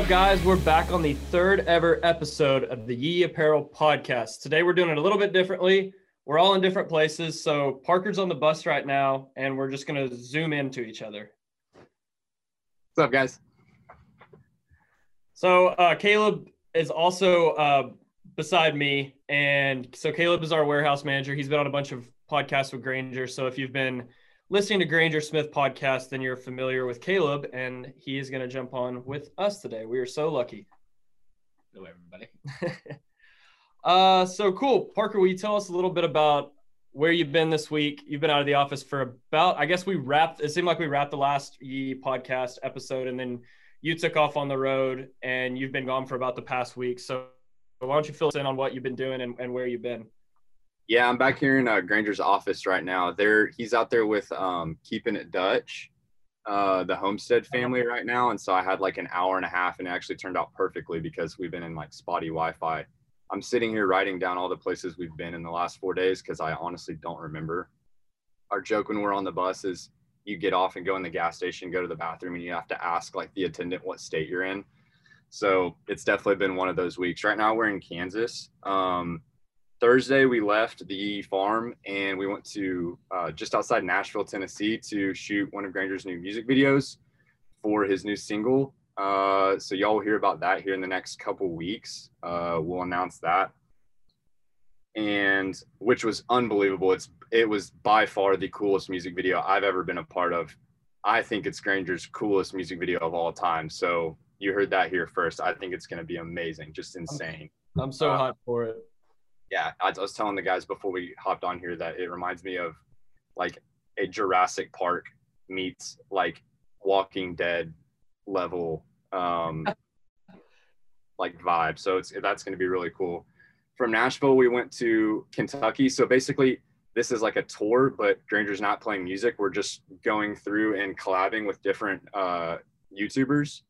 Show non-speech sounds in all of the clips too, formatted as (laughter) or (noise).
up, guys? We're back on the third ever episode of the Yee Apparel podcast. Today, we're doing it a little bit differently. We're all in different places. So, Parker's on the bus right now, and we're just going to zoom into each other. What's up, guys? So, uh, Caleb is also uh, beside me. And so, Caleb is our warehouse manager. He's been on a bunch of podcasts with Granger. So, if you've been listening to Granger Smith podcast, then you're familiar with Caleb, and he is going to jump on with us today. We are so lucky. Hello, everybody. (laughs) uh, so cool, Parker. Will you tell us a little bit about where you've been this week? You've been out of the office for about, I guess we wrapped. It seemed like we wrapped the last Yee podcast episode, and then you took off on the road, and you've been gone for about the past week. So why don't you fill us in on what you've been doing and, and where you've been? Yeah, I'm back here in uh, Granger's office right now. There, he's out there with um, keeping it Dutch, uh, the Homestead family right now, and so I had like an hour and a half, and it actually turned out perfectly because we've been in like spotty Wi-Fi. I'm sitting here writing down all the places we've been in the last four days because I honestly don't remember. Our joke when we're on the bus is you get off and go in the gas station, go to the bathroom, and you have to ask like the attendant what state you're in. So it's definitely been one of those weeks. Right now we're in Kansas. Um, Thursday, we left the farm and we went to uh, just outside Nashville, Tennessee to shoot one of Granger's new music videos for his new single. Uh, so y'all will hear about that here in the next couple weeks. Uh, we'll announce that. And which was unbelievable. It's it was by far the coolest music video I've ever been a part of. I think it's Granger's coolest music video of all time. So you heard that here first. I think it's going to be amazing, just insane. I'm so uh, for it yeah, I was telling the guys before we hopped on here that it reminds me of like a Jurassic Park meets like Walking Dead level um (laughs) like vibe. So it's that's going to be really cool. From Nashville, we went to Kentucky. So basically, this is like a tour, but Granger's not playing music. We're just going through and collabing with different uh, YouTubers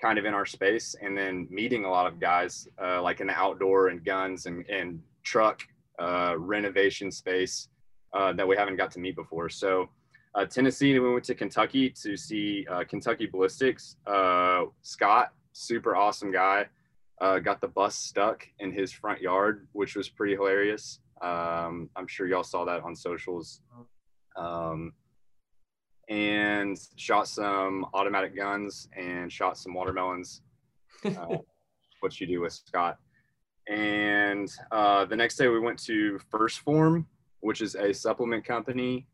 kind of in our space and then meeting a lot of guys uh, like in the outdoor and guns and, and truck uh, renovation space uh, that we haven't got to meet before. So uh, Tennessee, we went to Kentucky to see uh, Kentucky Ballistics. Uh, Scott, super awesome guy, got the bus stuck in his front yard, which was pretty hilarious. Um, I'm sure y'all saw that on socials. Um, and shot some automatic guns and shot some watermelons. Uh, (laughs) what you do with Scott. And uh, the next day we went to 1st Form, which is a supplement company.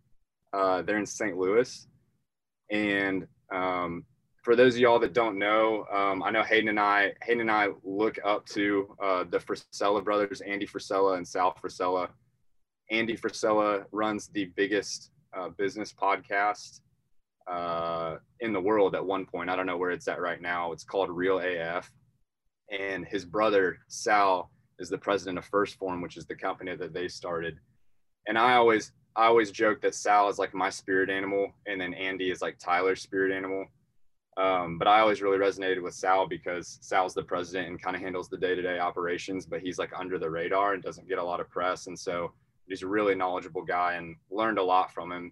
Uh, they're in St. Louis. And um, for those of y'all that don't know, um, I know Hayden and I, Hayden and I look up to uh, the Frisella brothers, Andy Frisella and Sal Frisella. Andy Frisella runs the biggest uh, business podcast uh, in the world at one point. I don't know where it's at right now. It's called Real AF. And his brother, Sal, is the president of 1st Form, which is the company that they started. And I always, I always joke that Sal is like my spirit animal, and then Andy is like Tyler's spirit animal. Um, but I always really resonated with Sal because Sal's the president and kind of handles the day-to-day operations, but he's like under the radar and doesn't get a lot of press. And so he's a really knowledgeable guy and learned a lot from him.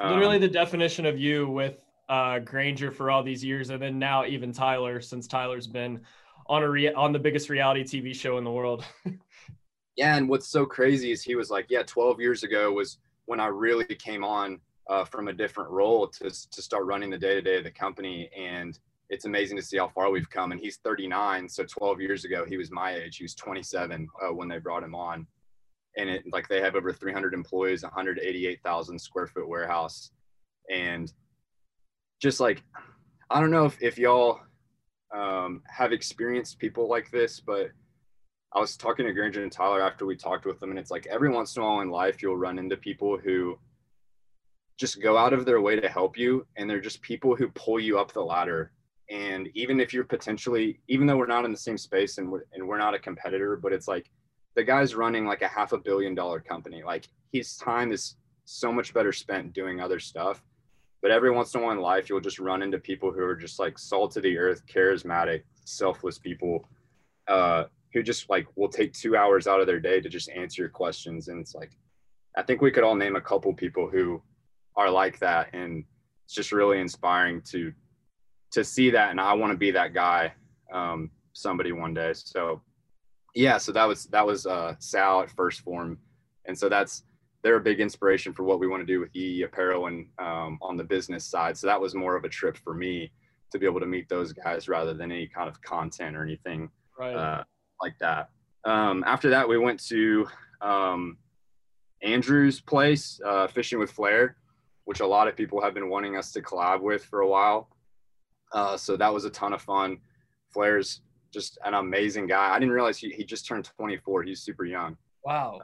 Literally um, the definition of you with uh, Granger for all these years, and then now even Tyler, since Tyler's been on a re- on the biggest reality TV show in the world. (laughs) yeah, and what's so crazy is he was like, yeah, 12 years ago was when I really came on uh, from a different role to to start running the day to day of the company, and it's amazing to see how far we've come. And he's 39, so 12 years ago he was my age. He was 27 uh, when they brought him on and it like they have over 300 employees 188,000 square foot warehouse. And just like I don't know if, if y'all um, have experienced people like this but I was talking to Granger and Tyler after we talked with them and it's like every once in a while in life you'll run into people who just go out of their way to help you and they're just people who pull you up the ladder. And even if you're potentially even though we're not in the same space and we're, and we're not a competitor but it's like the guy's running like a half a billion dollar company. Like his time is so much better spent doing other stuff. But every once in a while in life, you'll just run into people who are just like salt of the earth, charismatic, selfless people uh, who just like will take two hours out of their day to just answer your questions. And it's like, I think we could all name a couple people who are like that. And it's just really inspiring to to see that, and I want to be that guy, um, somebody one day. So yeah, so that was that was uh, Sal at 1st form and so that's they're a big inspiration for what we want to do with Yee Apparel and um, on the business side. So that was more of a trip for me to be able to meet those guys rather than any kind of content or anything Right. uh, like that. Um, after that, we went to um, Andrew's place, uh, Fishing with Flair, which a lot of people have been wanting us to collab with for a while. Uh, so that was a ton of fun. Flair's just an amazing guy. I didn't realize he, he just turned 24. He's super young. wow.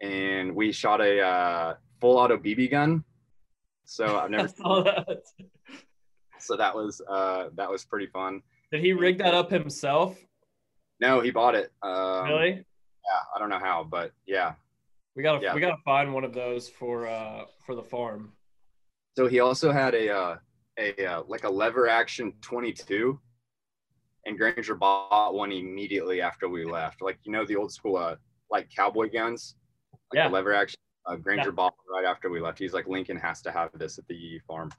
And we shot a uh, full auto BB gun. So I've never, (laughs) Saw that. so that was, uh, that was pretty fun. Did he rig that up himself? No, he bought it. Um, really? Yeah. I don't know how, but yeah, We gotta yeah. we gotta find one of those for uh for the farm. So he also had a uh, a uh, like a lever action 22, and Granger bought one immediately after we left. Like you know the old school uh, like cowboy guns, like Yeah. the lever action. Uh, Granger Yeah. bought one right after we left. He's like Lincoln has to have this at the Yee farm.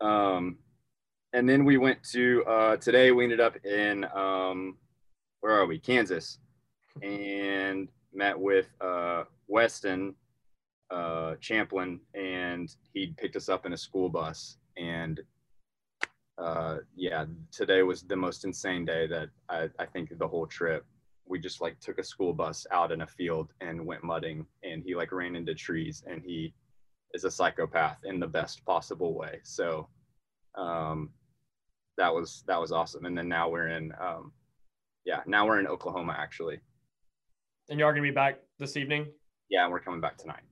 Um, and then we went to uh, today. We ended up in um, where are we? Kansas, and met with uh, Weston uh, Champlin, and he picked us up in a school bus. And uh, yeah, today was the most insane day that I, I think the whole trip. We just like took a school bus out in a field and went mudding, and he like ran into trees, and he is a psychopath in the best possible way. So um, that was that was awesome. And then now we're in um, yeah, now we're in Oklahoma actually. And you are gonna be back this evening. Yeah, and we're coming back tonight.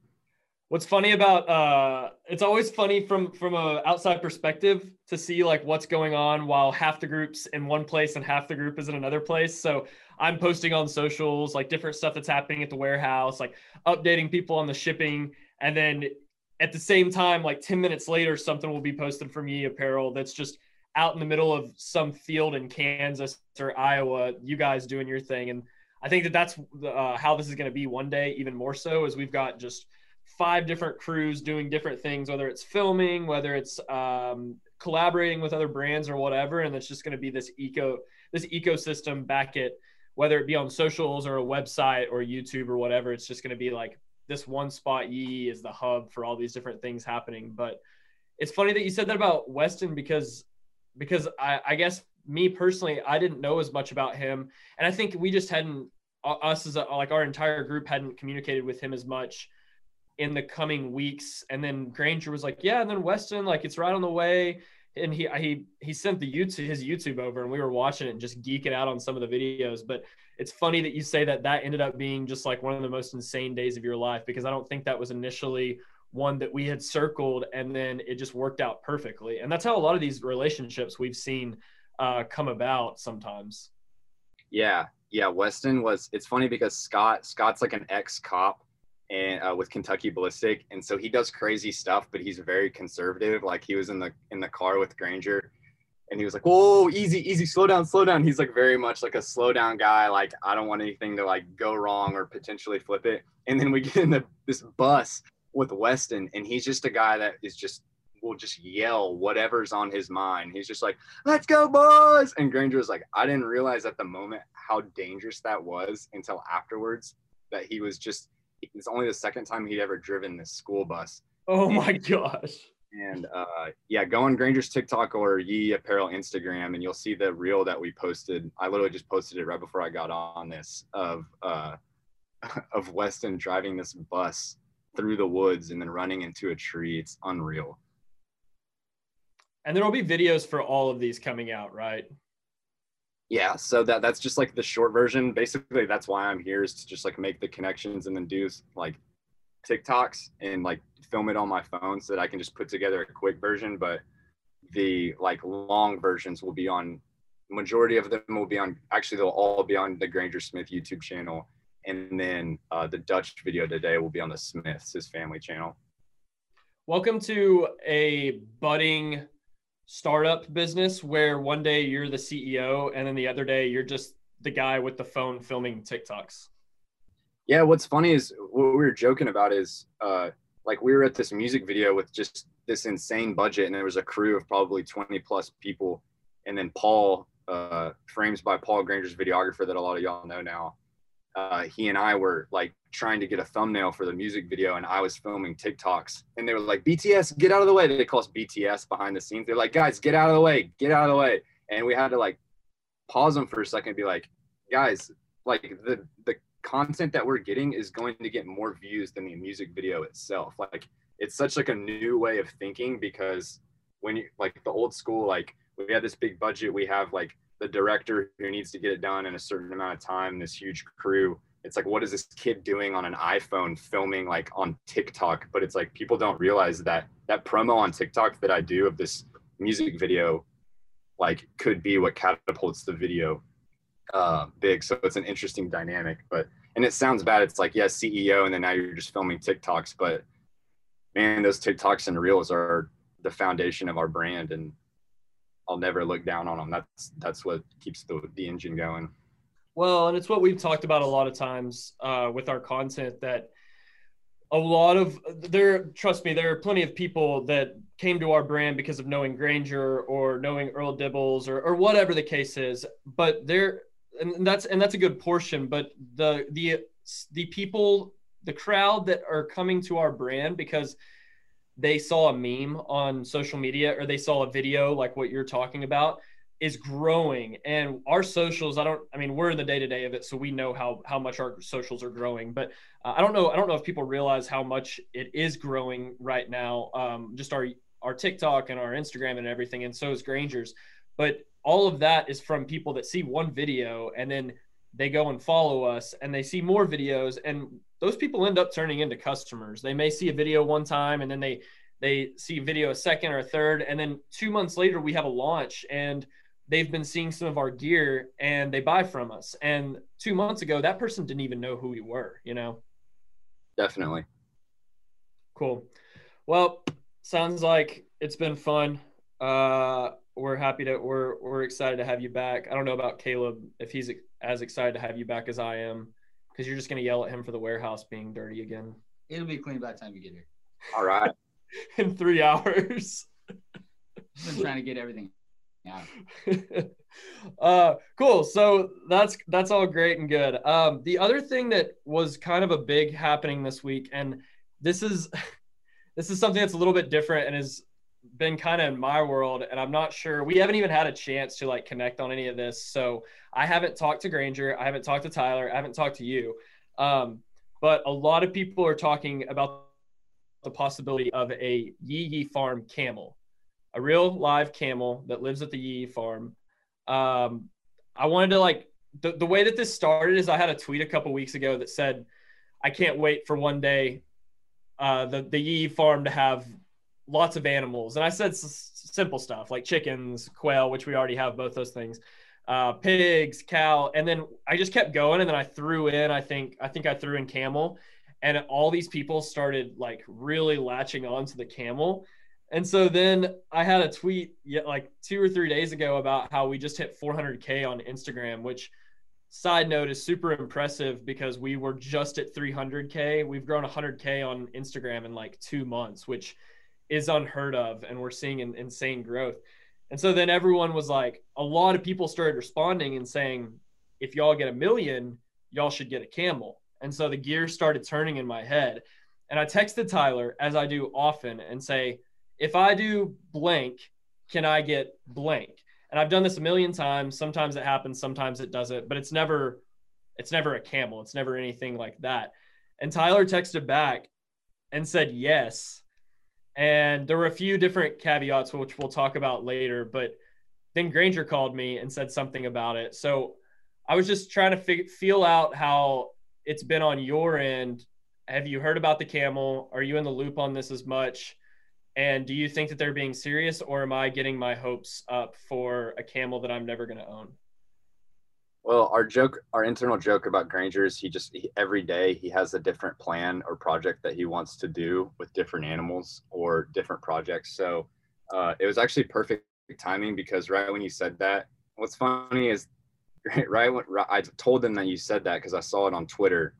What's funny about uh it's always funny from from a outside perspective to see like what's going on while half the group's in one place and half the group is in another place. So I'm posting on socials like different stuff that's happening at the warehouse, like updating people on the shipping and then at the same time like 10 minutes later something will be posted from Yee Apparel that's just out in the middle of some field in Kansas or Iowa, you guys doing your thing and I think that that's uh, how this is going to be one day, even more so, as we've got just five different crews doing different things, whether it's filming, whether it's um, collaborating with other brands or whatever, and it's just going to be this eco this ecosystem back at whether it be on socials or a website or YouTube or whatever. It's just going to be like this one spot. Yee is the hub for all these different things happening. But it's funny that you said that about Weston because because I, I guess me personally, I didn't know as much about him, and I think we just hadn't us as a, like our entire group hadn't communicated with him as much in the coming weeks. And then Granger was like, "Yeah," and then Weston, like it's right on the way. And he he he sent the YouTube his YouTube over, and we were watching it and just geeking out on some of the videos. But it's funny that you say that that ended up being just like one of the most insane days of your life because I don't think that was initially one that we had circled, and then it just worked out perfectly. And that's how a lot of these relationships we've seen uh, come about sometimes. Yeah, yeah. Weston was. It's funny because Scott Scott's like an ex cop and uh, with Kentucky Ballistic, and so he does crazy stuff, but he's very conservative. Like he was in the in the car with Granger, and he was like, "Whoa, easy, easy, slow down, slow down." He's like very much like a slow down guy. Like I don't want anything to like go wrong or potentially flip it. And then we get in the this bus with Weston, and he's just a guy that is just will just yell whatever's on his mind. He's just like, let's go, boys. And Granger was like, I didn't realize at the moment how dangerous that was until afterwards that he was just, it's only the second time he'd ever driven this school bus. Oh my gosh. And uh, yeah, go on Granger's TikTok or Yee Apparel Instagram, and you'll see the reel that we posted. I literally just posted it right before I got on this of uh, (laughs) of Weston driving this bus through the woods and then running into a tree. It's unreal. And there will be videos for all of these coming out, right? Yeah, so that that's just like the short version. Basically, that's why I'm here is to just like make the connections and then do like TikToks and like film it on my phone so that I can just put together a quick version. But the like long versions will be on majority of them will be on actually they'll all be on the Granger Smith YouTube channel. And then uh, the Dutch video today will be on the Smiths, his family channel. Welcome to a budding startup business where one day you're the CEO and then the other day you're just the guy with the phone filming TikToks. Yeah, what's funny is what we were joking about is uh, like we were at this music video with just this insane budget and there was a crew of probably 20 plus people and then paul uh, frames by paul granger's videographer that a lot of y'all know now uh, he and i were like trying to get a thumbnail for the music video and i was filming tiktoks and they were like bts get out of the way. They call us bts behind the scenes. They're like guys get out of the way get out of the way. And we had to like pause them for a second and be like guys like the the content that we're getting is going to get more views than the music video itself. Like it's such like a new way of thinking because when you like the old school like we had this big budget we have like the director who needs to get it done in a certain amount of time this huge crew it's like what is this kid doing on an iphone filming like on tiktok but it's like people don't realize that that promo on tiktok that i do of this music video like could be what catapults the video uh, big. So it's an interesting dynamic. But and it sounds bad. It's like yes, CEO, and then now you're just filming TikToks. But man, those TikToks and reels are the foundation of our brand, and I'll never look down on them. That's that's what keeps the the engine going. Well, and it's what we've talked about a lot of times uh, with our content that a lot of there trust me there are plenty of people that came to our brand because of knowing granger or knowing earl dibbles or, or whatever the case is but there and that's and that's a good portion but the the the people the crowd that are coming to our brand because they saw a meme on social media or they saw a video like what you're talking about is growing. And our socials i don't i mean we're in the day to day of it so we know how how much our socials are growing. But uh, i don't know i don't know if people realize how much it is growing right now um, just our our tiktok and our instagram and everything and so is granger's. But all of that is from people that see one video and then they go and follow us and they see more videos and those people end up turning into customers. They may see a video one time and then they they see video a second or a third and then two months later we have a launch and they've been seeing some of our gear and they buy from us. And two months ago that person didn't even know who we were you know? Definitely. Cool. Well sounds like it's been fun. Uh we're happy to we're we're excited to have you back. I don't know about Caleb if he's as excited to have you back as I am because you're just gonna yell at him for the warehouse being dirty again. It'll be clean by the time you get here. All right. (laughs) In three hours. I've been trying to get everything out. (laughs) uh cool so that's that's all great and good um the other thing that was kind of a big happening this week and this is (laughs) this is something that's a little bit different and is been kind of in my world and i'm not sure we haven't even had a chance to like connect on any of this so i haven't talked to granger i haven't talked to tyler i haven't talked to you. Um, but a lot of people are talking about the possibility of a yee yee farm camel a real live camel that lives at the yee farm. Um, i wanted to like the, the way that this started is i had a tweet a couple weeks ago that said i can't wait for one day uh, the, the yee farm to have lots of animals. And I said s- simple stuff like chickens, quail, which we already have both those things, uh, pigs, cow. And then I just kept going. And then I threw in, I think, I think I threw in camel. And all these people started like really latching on to the camel. And so then I had a tweet like two or three days ago about how we just hit 400K on Instagram, which side note is super impressive because we were just at 300K. We've grown 100K on Instagram in like two months, which – is unheard of and we're seeing an insane growth. And so then everyone was like, a lot of people started responding and saying, if y'all get a million, y'all should get a camel. And so the gears started turning in my head. And I texted Tyler, as I do often, and say, if I do blank, can I get blank? And I've done this a million times. Sometimes it happens, sometimes it doesn't, but it's never it's never a camel. It's never anything like that. And Tyler texted back and said yes. And there were a few different caveats, which we'll talk about later. But then Granger called me and said something about it. So I was just trying to feel out how it's been on your end. Have you heard about the camel? Are you in the loop on this as much? And do you think that they're being serious, or am I getting my hopes up for a camel that I'm never going to own? Well, our joke, our internal joke about Granger is he just he, every day he has a different plan or project that he wants to do with different animals or different projects. So uh, it was actually perfect timing because right when you said that, what's funny is (laughs) right when I told him that you said that because I saw it on Twitter,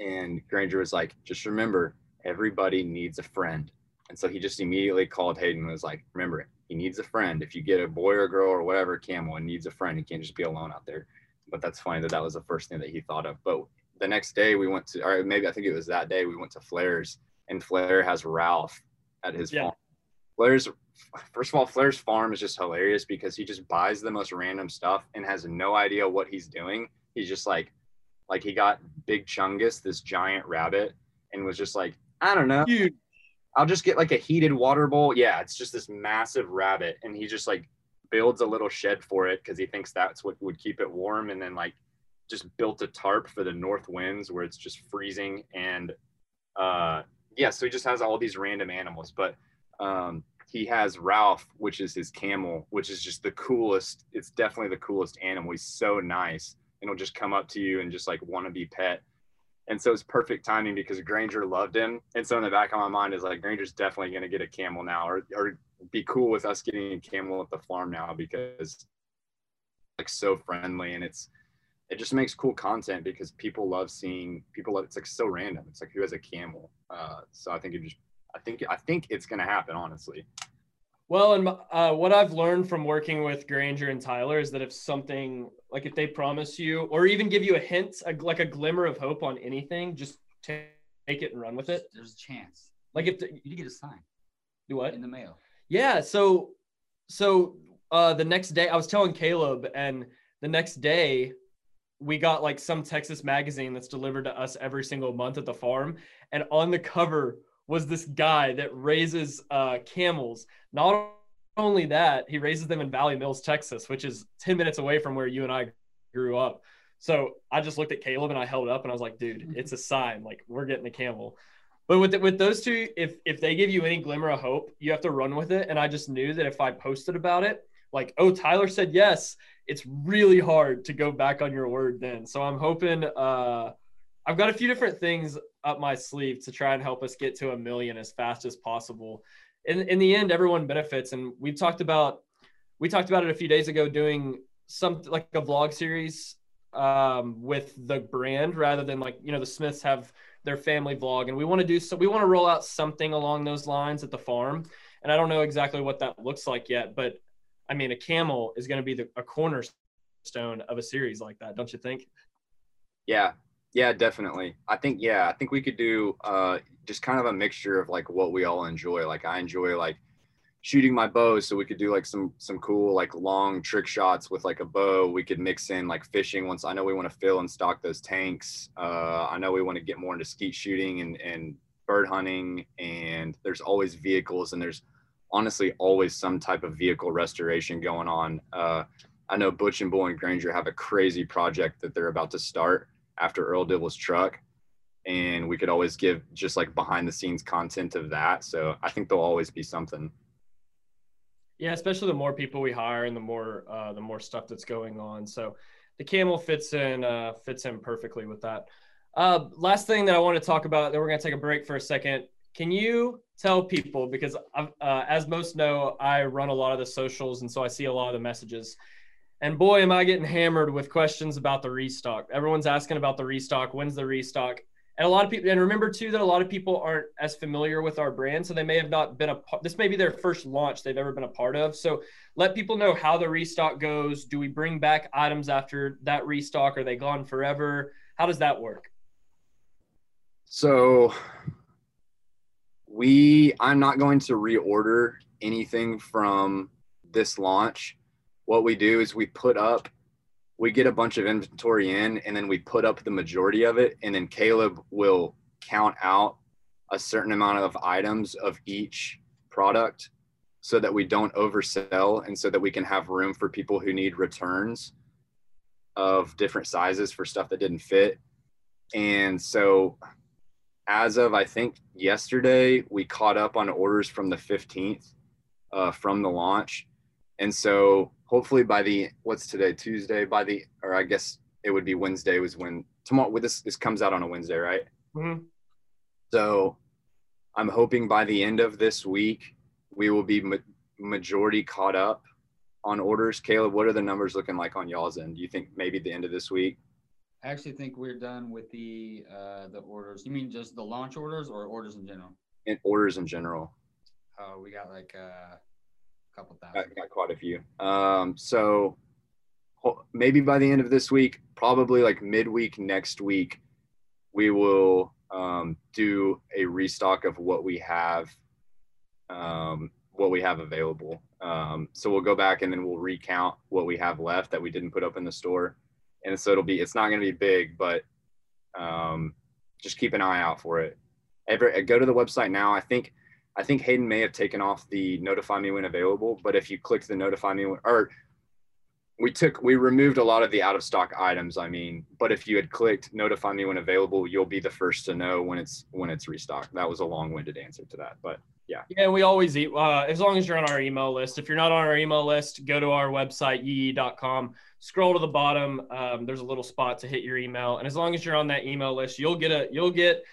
and Granger was like, "Just remember, everybody needs a friend. And so he just immediately called Hayden and was like, remember, he needs a friend. If you get a boy or girl or whatever camel and needs a friend, he can't just be alone out there. But that's funny that that was the first thing that he thought of. But the next day we went to, or maybe I think it was that day we went to Flair's and Flair has Ralph at his Yeah. farm. Flair's, first of all, Flair's farm is just hilarious because he just buys the most random stuff and has no idea what he's doing. He's just like, like he got Big Chungus, this giant rabbit, and was just like, I don't know. Huge. I'll just get like a heated water bowl. Yeah, it's just this massive rabbit, and he just like builds a little shed for it because he thinks that's what would keep it warm, and then like just built a tarp for the north winds where it's just freezing, and uh, yeah, so he just has all these random animals, but um, he has Ralph, which is his camel, which is just the coolest. It's definitely the coolest animal. He's so nice, and he'll just come up to you and just like want to be pet. And so it's perfect timing because Granger loved him. And so in the back of my mind is like Granger's definitely going to get a camel now, or or be cool with us getting a camel at the farm now because like so friendly and it's it just makes cool content because people love seeing people. Love, it's like so random. It's like who has a camel. Uh, so I think it just I think I think it's going to happen honestly. Well, and uh, what I've learned from working with Granger and Tyler is that if something like if they promise you or even give you a hint, a, like a glimmer of hope on anything, just take, it and run with it. There's a chance. Like if the, You get a sign do what? in the mail. Yeah. So, so uh, the next day, I was telling Caleb, and the next day, we got like some Texas magazine that's delivered to us every single month at the farm, and on the cover was this guy that raises uh, camels. Not only that, he raises them in Valley Mills, Texas, which is ten minutes away from where you and I grew up. So I just looked at Caleb and I held up and I was like, dude, it's a sign. Like we're getting a camel. But with the, with those two, if if they give you any glimmer of hope, you have to run with it. And I just knew that if I posted about it, like, oh, Tyler said yes, it's really hard to go back on your word then. So I'm hoping uh I've got a few different things up my sleeve to try and help us get to a million as fast as possible. In in the end, everyone benefits. And we've talked about we talked about it a few days ago doing some like a vlog series um, with the brand rather than like you know the Smiths have their family vlog and we want to do so we want to roll out something along those lines at the farm and i don't know exactly what that looks like yet but i mean a camel is going to be the, a cornerstone of a series like that don't you think Yeah, yeah, definitely. I think yeah, I think we could do uh, just kind of a mixture of like what we all enjoy. Like I enjoy like shooting my bow, so we could do like some some cool like long trick shots with like a bow. We could mix in like fishing. Once I know we want to fill and stock those tanks. Uh, I know we want to get more into skeet shooting and and bird hunting. And there's always vehicles, and there's honestly always some type of vehicle restoration going on. Uh, I know Butch and Bull and Granger have a crazy project that they're about to start after Earl Dibble's truck. And we could always give just like behind the scenes content of that. So I think there'll always be something. yeah especially the more people we hire and the more uh, the more stuff that's going on so the camel fits in uh, fits in perfectly with that uh, last thing that i want to talk about then we're going to take a break for a second can you tell people because uh, as most know i run a lot of the socials and so i see a lot of the messages and boy am i getting hammered with questions about the restock. Everyone's asking about the restock. When's the restock? And a lot of people and remember too that a lot of people aren't as familiar with our brand so they may have not been a part this may be their first launch they've ever been a part of. So let people know how the restock goes. Do we bring back items after that restock? Are they gone forever? How does that work? So we I'm not going to reorder anything from this launch. What we do is we put up we get a bunch of inventory in and then we put up the majority of it and then Caleb will count out a certain amount of items of each product so that we don't oversell and so that we can have room for people who need returns of different sizes for stuff that didn't fit. And so as of I think yesterday, we caught up on orders from the 15th uh, from the launch. And so hopefully by the what's today Tuesday by the or I guess it would be Wednesday was when tomorrow with this this comes out on a Wednesday, right? Mhm. So I'm hoping by the end of this week we will be ma- majority caught up on orders. Caleb, what are the numbers looking like on y'all's end? Do you think maybe the end of this week? I actually think we're done with the uh the orders. You mean just the launch orders or orders in general? in orders in general. Oh, we got like uh, couple thousand. got quite a few. Um, so maybe by the end of this week, probably like midweek next week, we will um, do a restock of what we have, um, what we have available. Um, so we'll go back and then we'll recount what we have left that we didn't put up in the store, and so it'll be it's not going to be big, but um, just keep an eye out for it. Every go to the website now. I think I think Hayden may have taken off the notify me when available, but if you clicked the notify me when, or we took we removed a lot of the out of stock items. I mean, but if you had clicked notify me when available, you'll be the first to know when it's when it's restocked. That was a long winded answer to that, but Yeah, yeah we always eat uh, as long as you're on our email list. If you're not on our email list, go to our website yee.com. Scroll to the bottom. Um, there's a little spot to hit your email, and as long as you're on that email list, you'll get a you'll get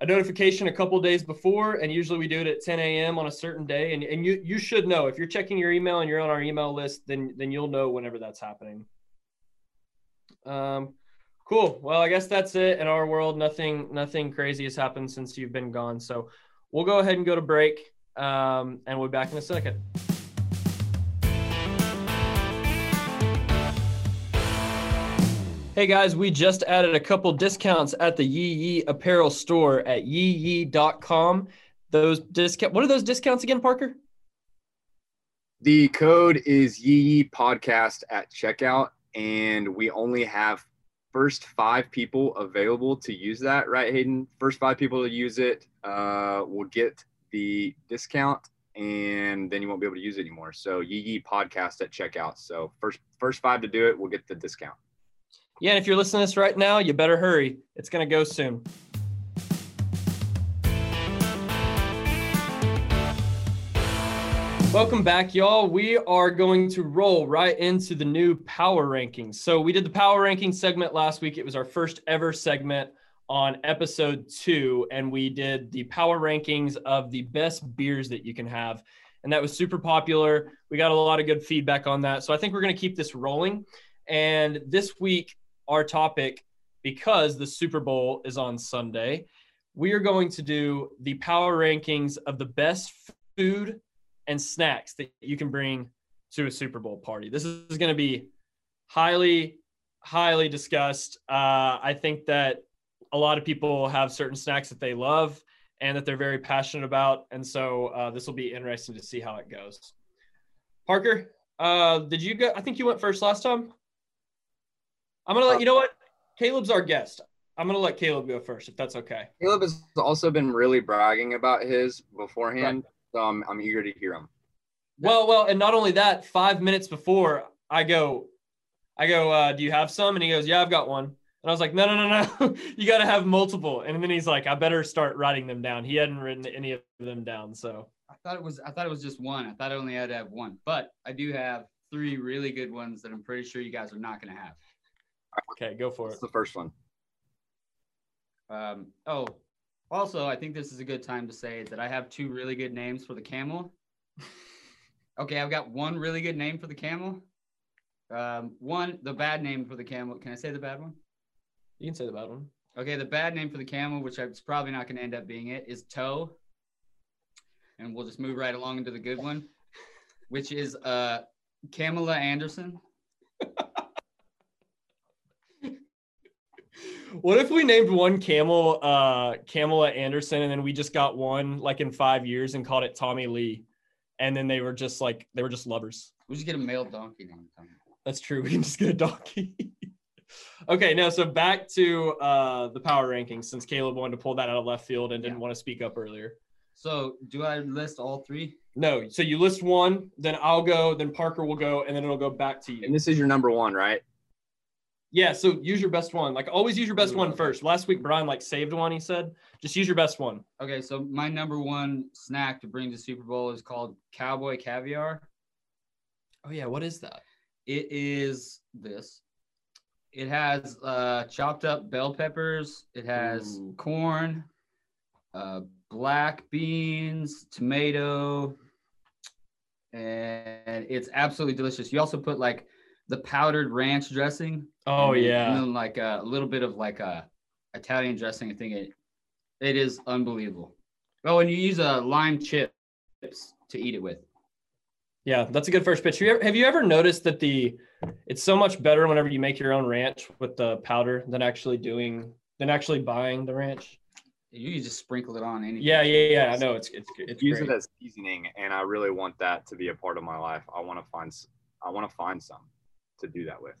a notification a couple days before, and usually we do it at 10 a.m. on a certain day. And, and you you should know if you're checking your email and you're on our email list, then then you'll know whenever that's happening. Um, cool. Well, I guess that's it in our world. Nothing nothing crazy has happened since you've been gone. So we'll go ahead and go to break, um, and we'll be back in a second. Hey guys, we just added a couple discounts at the Yee Yee apparel store at yeeyee.com. Those discount what are those discounts again, Parker? the code is Yee Podcast at checkout, and we only have first five people available to use that. Right, Hayden? First five people to use it uh, will get the discount, and then you won't be able to use it anymore. So Yee Yee Podcast at checkout. So first first five to do it will get the discount. Yeah, and if you're listening to this right now, you better hurry. It's gonna go soon. Welcome back, y'all. We are going to roll right into the new power rankings. So, we did the power ranking segment last week. It was our first ever segment on episode two, and we did the power rankings of the best beers that you can have. And that was super popular. We got a lot of good feedback on that. So, I think we're going to keep this rolling. And this week, our topic, because the Super Bowl is on Sunday, we are going to do the power rankings of the best food and snacks that you can bring to a Super Bowl party. This is going to be highly, highly discussed. Uh, I think that a lot of people have certain snacks that they love and that they're very passionate about. And so uh, this will be interesting to see how it goes. Parker, uh, did you go? I think you went first last time. I'm going to let you know what? Caleb's our guest. I'm going to let Caleb go first if that's okay. Caleb has also been really bragging about his beforehand, so I'm, I'm eager to hear him. Well, well, and not only that, five minutes before I go, I go, uh, do you have some? And he goes, yeah, I've got one. And I was like, no, no, no, no, (laughs) you got to have multiple. And then he's like, I better start writing them down. He hadn't written any of them down. So, I thought it was I thought it was just one. I thought I only had to have one, but I do have three really good ones that I'm pretty sure you guys are not gonna have. Okay, go for it. What's the first one? Um, oh, also, I think this is a good time to say that I have two really good names for the camel. (laughs) Okay, I've got one really good name for the camel. Um, one, the bad name for the camel. Can I say the bad one? You can say the bad one. Okay, the bad name for the camel, which it's probably not going to end up being it, is Toe. And we'll just move right along into the good one, which is uh, Kamala Anderson. What if we named one camel uh Kamala Anderson and then we just got one like in five years and called it Tommy Lee? And then they were just like they were just lovers. We just get a male donkey name. That's true. (laughs) We can just get a donkey. (laughs) okay, now so back to uh the power rankings since Caleb wanted to pull that out of left field and didn't Yeah. want to speak up earlier. So, do I list all three? No, so you list one, then I'll go, then Parker will go, and then it'll go back to you. And this is your number one, right? Yeah, so use your best one. Like always use your best one first. Last week Brian like saved one, he said. Just use your best one. Okay, so my number one snack to bring to Super Bowl is called Cowboy Caviar. Oh yeah, what is that? It is this. It has uh, chopped up bell peppers. It has Ooh. corn, uh, black beans, tomato, and it's absolutely delicious. You also put like the powdered ranch dressing. Oh and then- yeah. and then like a little bit of like a Italian dressing. I think it it is unbelievable. Oh, and you use a uh, lime chips to eat it with. Yeah, that's a good first pitch. Have you ever, have you ever noticed that the it's so much better whenever you make your own ranch with the powder than actually doing than actually buying the ranch? You can just sprinkle it on anything. Yeah, yeah, yeah. I know it's it's it's use great. it as seasoning, and I really want that to be a part of my life. I want to find I want to find some to do that with.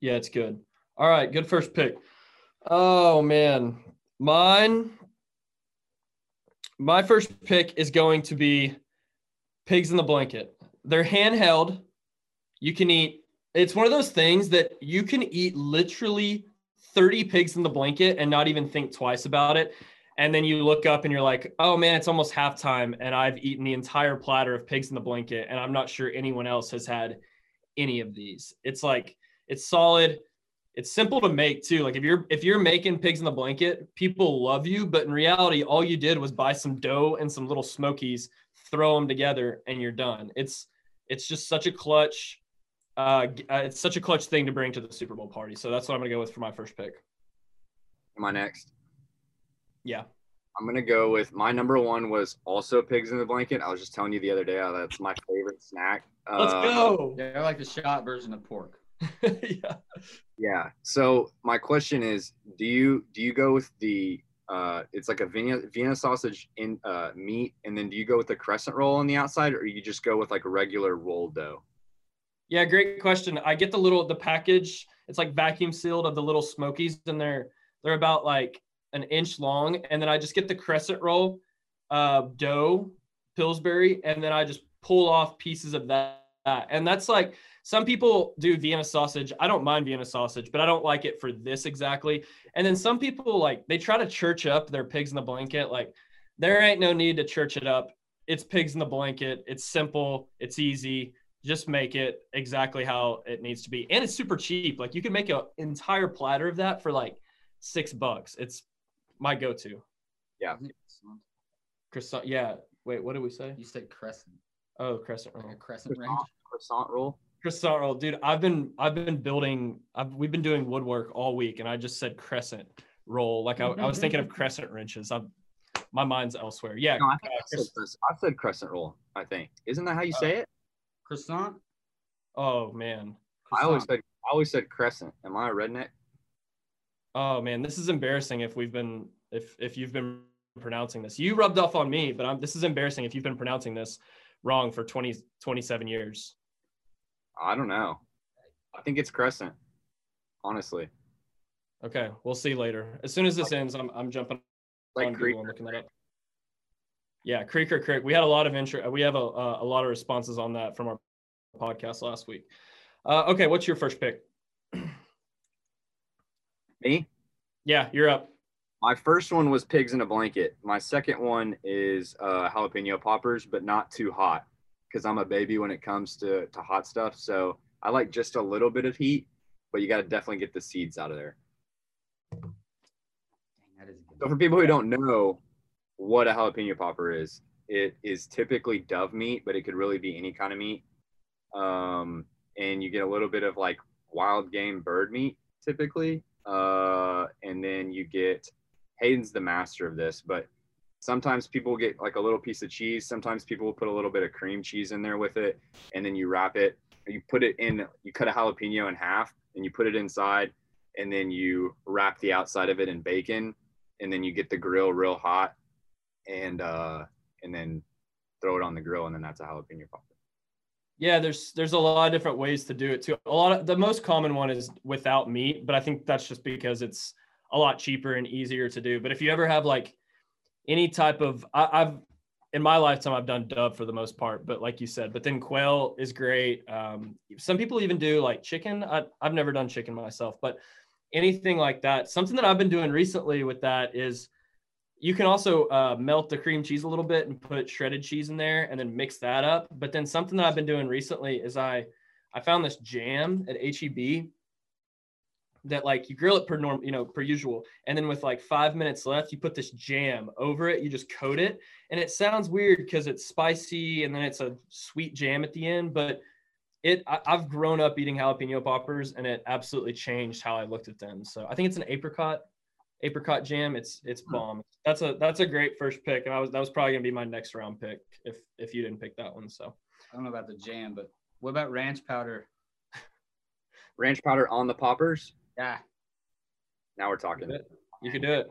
Yeah, it's good. All right, good first pick. Oh man, mine. My first pick is going to be pigs in the blanket. They're handheld. You can eat. It's one of those things that you can eat literally 30 pigs in the blanket and not even think twice about it. And then you look up and you're like, oh man, it's almost halftime. And I've eaten the entire platter of pigs in the blanket. And I'm not sure anyone else has had any of these. It's like, it's solid. It's simple to make too. Like if you're if you're making pigs in the blanket, people love you. But in reality, all you did was buy some dough and some little smokies, throw them together, and you're done. It's it's just such a clutch. Uh, uh, it's such a clutch thing to bring to the Super Bowl party. So that's what I'm gonna go with for my first pick. Am I next? Yeah. I'm gonna go with my number one was also pigs in the blanket. I was just telling you the other day how that's my favorite snack. Let's Uh, go. They're like the shot version of pork. (laughs) yeah. Yeah. So my question is, do you do you go with the uh it's like a Vienna Vienna sausage in uh meat and then do you go with the crescent roll on the outside or you just go with like a regular roll dough? Yeah, great question. I get the little the package. It's like vacuum sealed of the little smokies, and they're they're about like an inch long. And then I just get the crescent roll, uh, dough, Pillsbury, and then I just pull off pieces of that. And that's like some people do Vienna sausage. I don't mind Vienna sausage, but I don't like it for this exactly. And then some people like they try to church up their pigs in the blanket. Like there ain't no need to church it up. It's pigs in the blanket. It's simple. It's easy just make it exactly how it needs to be and it's super cheap like you can make an entire platter of that for like six bucks it's my go-to Yeah. croissant yeah wait what did we say You said crescent. Oh crescent roll Like a crescent range. Croissant, croissant roll. croissant roll dude i've been i've been building I've, we've been doing woodwork all week and i just said crescent roll like i, I was thinking of (laughs) crescent wrenches i'm my mind's elsewhere yeah No, I think uh, I said, Chris- I said crescent roll. I think isn't that how you say it? Croissant. oh man I always said I always said crescent. Am I a redneck? Oh man, this is embarrassing if we've been if if you've been pronouncing this. You rubbed off on me, but I'm this is embarrassing if you've been pronouncing this wrong for 20 27 years. I don't know. I think it's crescent. Honestly, Okay, we'll see later. As soon as this ends, I'm I'm jumping like on Greek. Google and looking that up. Yeah, Creek or Crick. We had a lot of intro. We have a a, a lot of responses on that from our podcast last week. Uh, okay, what's your first pick? Me. Yeah, you're up. My first one was pigs in a blanket. My second one is uh, jalapeno poppers, but not too hot because I'm a baby when it comes to, to hot stuff. So I like just a little bit of heat, but you got to definitely get the seeds out of there. Dang, that is good. So for people who don't know what a jalapeno popper is, it is typically dove meat, but it could really be any kind of meat. Um, and you get a little bit of like wild game bird meat typically. Uh, and then you get Hayden's the master of this, but sometimes people get like a little piece of cheese. Sometimes people will put a little bit of cream cheese in there with it, and then you wrap it. You put it in. You cut a jalapeno in half, and you put it inside, and then you wrap the outside of it in bacon, and then you get the grill real hot, and uh, and then throw it on the grill, and then that's a jalapeno popper. Yeah, there's there's a lot of different ways to do it too. A lot of the most common one is without meat, but I think that's just because it's a lot cheaper and easier to do. But if you ever have like any type of I, I've in my lifetime I've done dove for the most part, but like you said, but then quail is great. Um, some people even do like chicken. I, I've never done chicken myself, but anything like that. Something that I've been doing recently with that is you can also uh, melt the cream cheese a little bit and put shredded cheese in there and then mix that up. But then something that I've been doing recently is I I found this jam at HEB that like you grill it per norm, you know, per usual. And then with like five minutes left, you put this jam over it, you just coat it. And it sounds weird because it's spicy and then it's a sweet jam at the end. But it I, I've grown up eating jalapeno poppers, and it absolutely changed how I looked at them. So I think it's an apricot apricot jam. It's it's hmm. bomb. That's a that's a great first pick, and I was that was probably gonna be my next round pick if if you didn't pick that one. So I don't know about the jam, but what about ranch powder? (laughs) Ranch powder on the poppers. Yeah, Now we're talking. it. You can do it.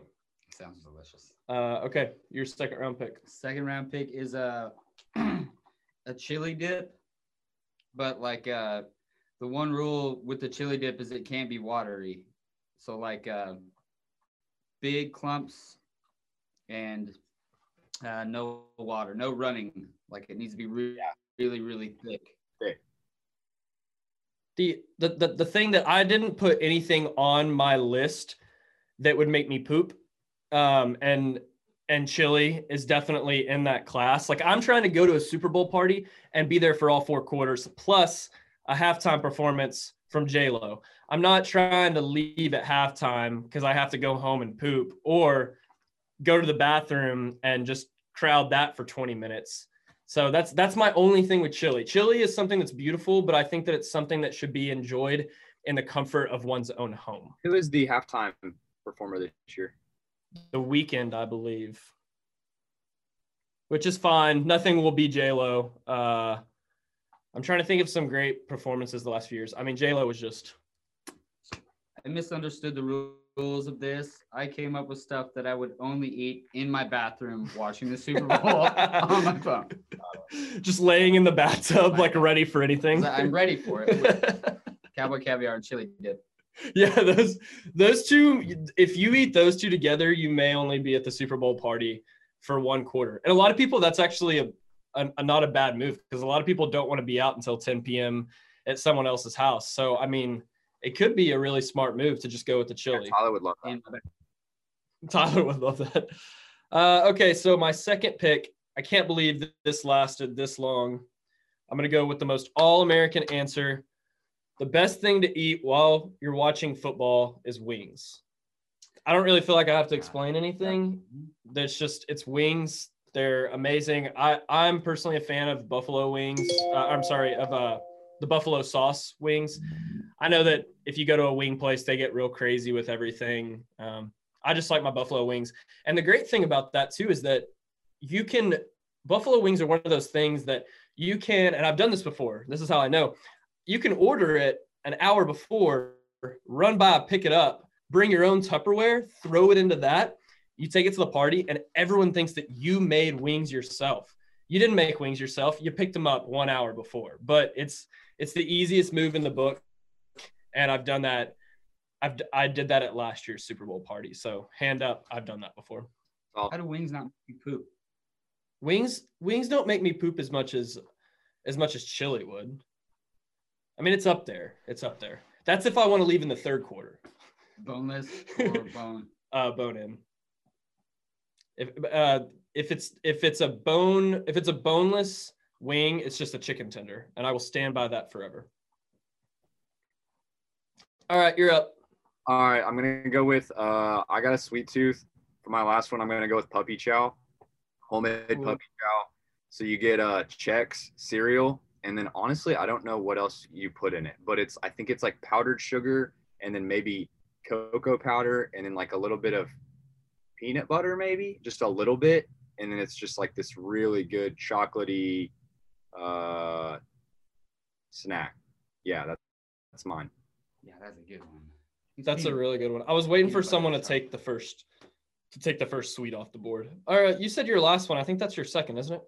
sounds delicious. Uh, okay, your second round pick. Second round pick is a (clears throat) a chili dip, but like uh, the one rule with the chili dip is it can't be watery. So like uh, big clumps and uh, no water, no running. Like it needs to be really, really, really thick. The, the the thing that I didn't put anything on my list that would make me poop, um, and and chili is definitely in that class. Like I'm trying to go to a Super Bowl party and be there for all four quarters, plus a halftime performance from J Lo. I'm not trying to leave at halftime because I have to go home and poop, or go to the bathroom and just crowd that for 20 minutes. So that's that's my only thing with chili. Chili is something that's beautiful, but I think that it's something that should be enjoyed in the comfort of one's own home. Who is the halftime performer this year? The Weeknd, I believe, which is fine. Nothing will be J Lo. Uh, I'm trying to think of some great performances the last few years. I mean, J Lo was just I misunderstood the ru- rules of this. I came up with stuff that I would only eat in my bathroom watching the Super Bowl (laughs) on my phone. just laying in the bathtub, like ready for anything. I'm ready for it. (laughs) Cowboy caviar and chili dip. yeah, those those two. If you eat those two together, you may only be at the Super Bowl party for one quarter. And a lot of people, that's actually a, a, a not a bad move because a lot of people don't want to be out until 10 p.m. at someone else's house. So I mean, it could be a really smart move to just go with the chili. Tyler would love that. (laughs) Tyler would love that. Uh, okay, so my second pick, I can't believe this lasted this long. I'm going to go with the most all American answer. The best thing to eat while you're watching football is wings. I don't really feel like I have to explain anything. There's just, it's wings. They're amazing. I, I'm personally a fan of buffalo wings. Uh, I'm sorry, of uh, the buffalo sauce wings. I know that if you go to a wing place, they get real crazy with everything. Um, I just like my buffalo wings. And the great thing about that too is that you can buffalo wings are one of those things that you can and I've done this before. This is how I know. You can order it an hour before, run by, pick it up, bring your own Tupperware, throw it into that. You take it to the party and everyone thinks that you made wings yourself. You didn't make wings yourself. You picked them up 1 hour before. But it's it's the easiest move in the book and I've done that I've I did that at last year's Super Bowl party. So hand up, I've done that before. How do wings not make you poop? Wings wings don't make me poop as much as as much as chili would. I mean, it's up there. It's up there. That's if I want to leave in the third quarter. Boneless (laughs) or bone? Uh, bone in. If uh, if it's if it's a bone if it's a boneless wing, it's just a chicken tender, and I will stand by that forever. All right, you're up. All right, I'm gonna go with. Uh, I got a sweet tooth for my last one. I'm gonna go with puppy chow, homemade Ooh. puppy chow. So you get uh Chex cereal, and then honestly, I don't know what else you put in it, but it's I think it's like powdered sugar, and then maybe cocoa powder, and then like a little bit of peanut butter, maybe just a little bit, and then it's just like this really good chocolatey uh snack. Yeah, that's that's mine. Yeah, that's a good one. That's a really good one. I was waiting for someone to take the first to take the first sweet off the board. All right, you said your last one. I think that's your second, isn't it?